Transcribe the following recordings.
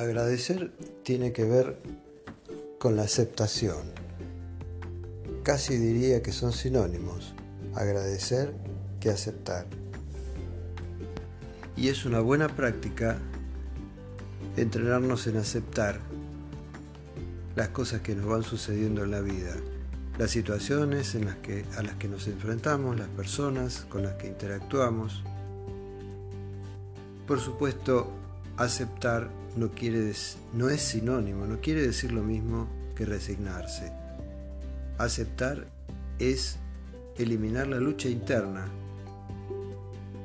Agradecer tiene que ver con la aceptación. Casi diría que son sinónimos, agradecer que aceptar. Y es una buena práctica entrenarnos en aceptar las cosas que nos van sucediendo en la vida, las situaciones a las que nos enfrentamos, las personas con las que interactuamos. Por supuesto, aceptar no, quiere, no es sinónimo, no quiere decir lo mismo que resignarse. Aceptar es eliminar la lucha interna,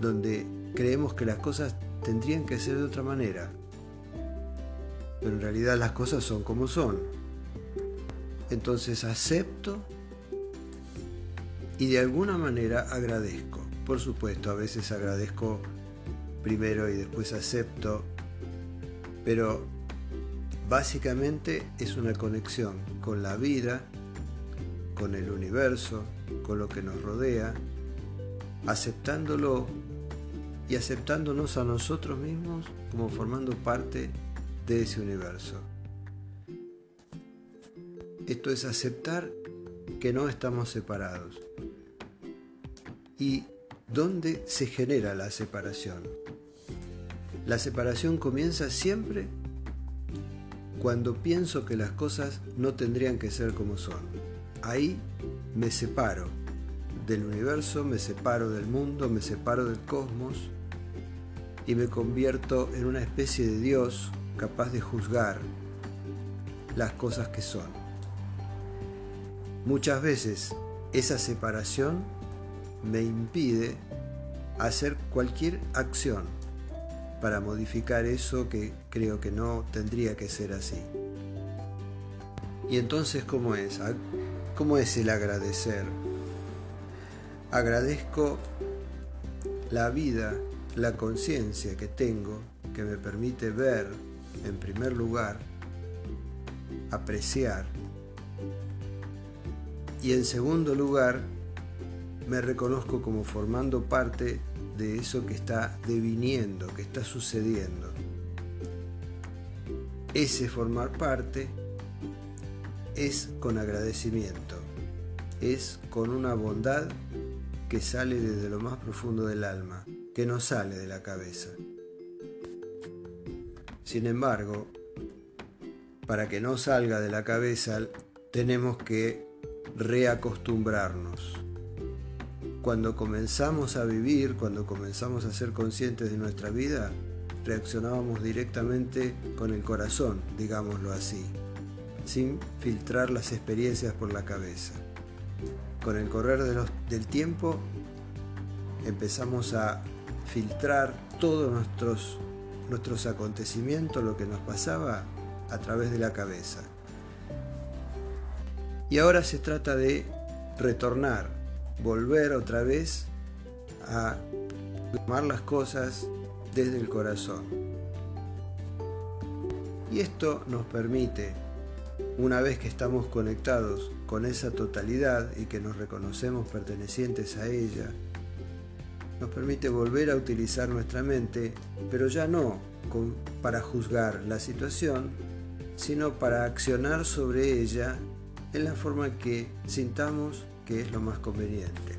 donde creemos que las cosas tendrían que ser de otra manera, pero en realidad las cosas son como son. Entonces acepto y de alguna manera agradezco. Por supuesto, a veces agradezco primero y después acepto pero básicamente es una conexión con la vida, con el universo, con lo que nos rodea, aceptándolo y aceptándonos a nosotros mismos como formando parte de ese universo. Esto es aceptar que no estamos separados. ¿Y dónde se genera la separación? La separación comienza siempre cuando pienso que las cosas no tendrían que ser como son. Ahí me separo del universo, me separo del mundo, me separo del cosmos y me convierto en una especie de Dios capaz de juzgar las cosas que son. Muchas veces esa separación me impide hacer cualquier acción para modificar eso que creo que no tendría que ser así. Y entonces, ¿cómo es? ¿Cómo es el agradecer? Agradezco la vida, la conciencia que tengo, que me permite ver, en primer lugar, apreciar, y en segundo lugar, me reconozco como formando parte de eso que está deviniendo, que está sucediendo. Ese formar parte es con agradecimiento, es con una bondad que sale desde lo más profundo del alma, que no sale de la cabeza. Sin embargo, para que no salga de la cabeza tenemos que reacostumbrarnos cuando comenzamos a vivir, cuando comenzamos a ser conscientes de nuestra vida, reaccionábamos directamente con el corazón, digámoslo así, sin filtrar las experiencias por la cabeza. Con el correr del tiempo empezamos a filtrar todos nuestros, nuestros acontecimientos, lo que nos pasaba, a través de la cabeza. Y ahora se trata de retornar volver otra vez a tomar las cosas desde el corazón. Y esto nos permite, una vez que estamos conectados con esa totalidad y que nos reconocemos pertenecientes a ella, nos permite volver a utilizar nuestra mente, pero ya no para juzgar la situación, sino para accionar sobre ella en la forma que sintamos que es lo más conveniente.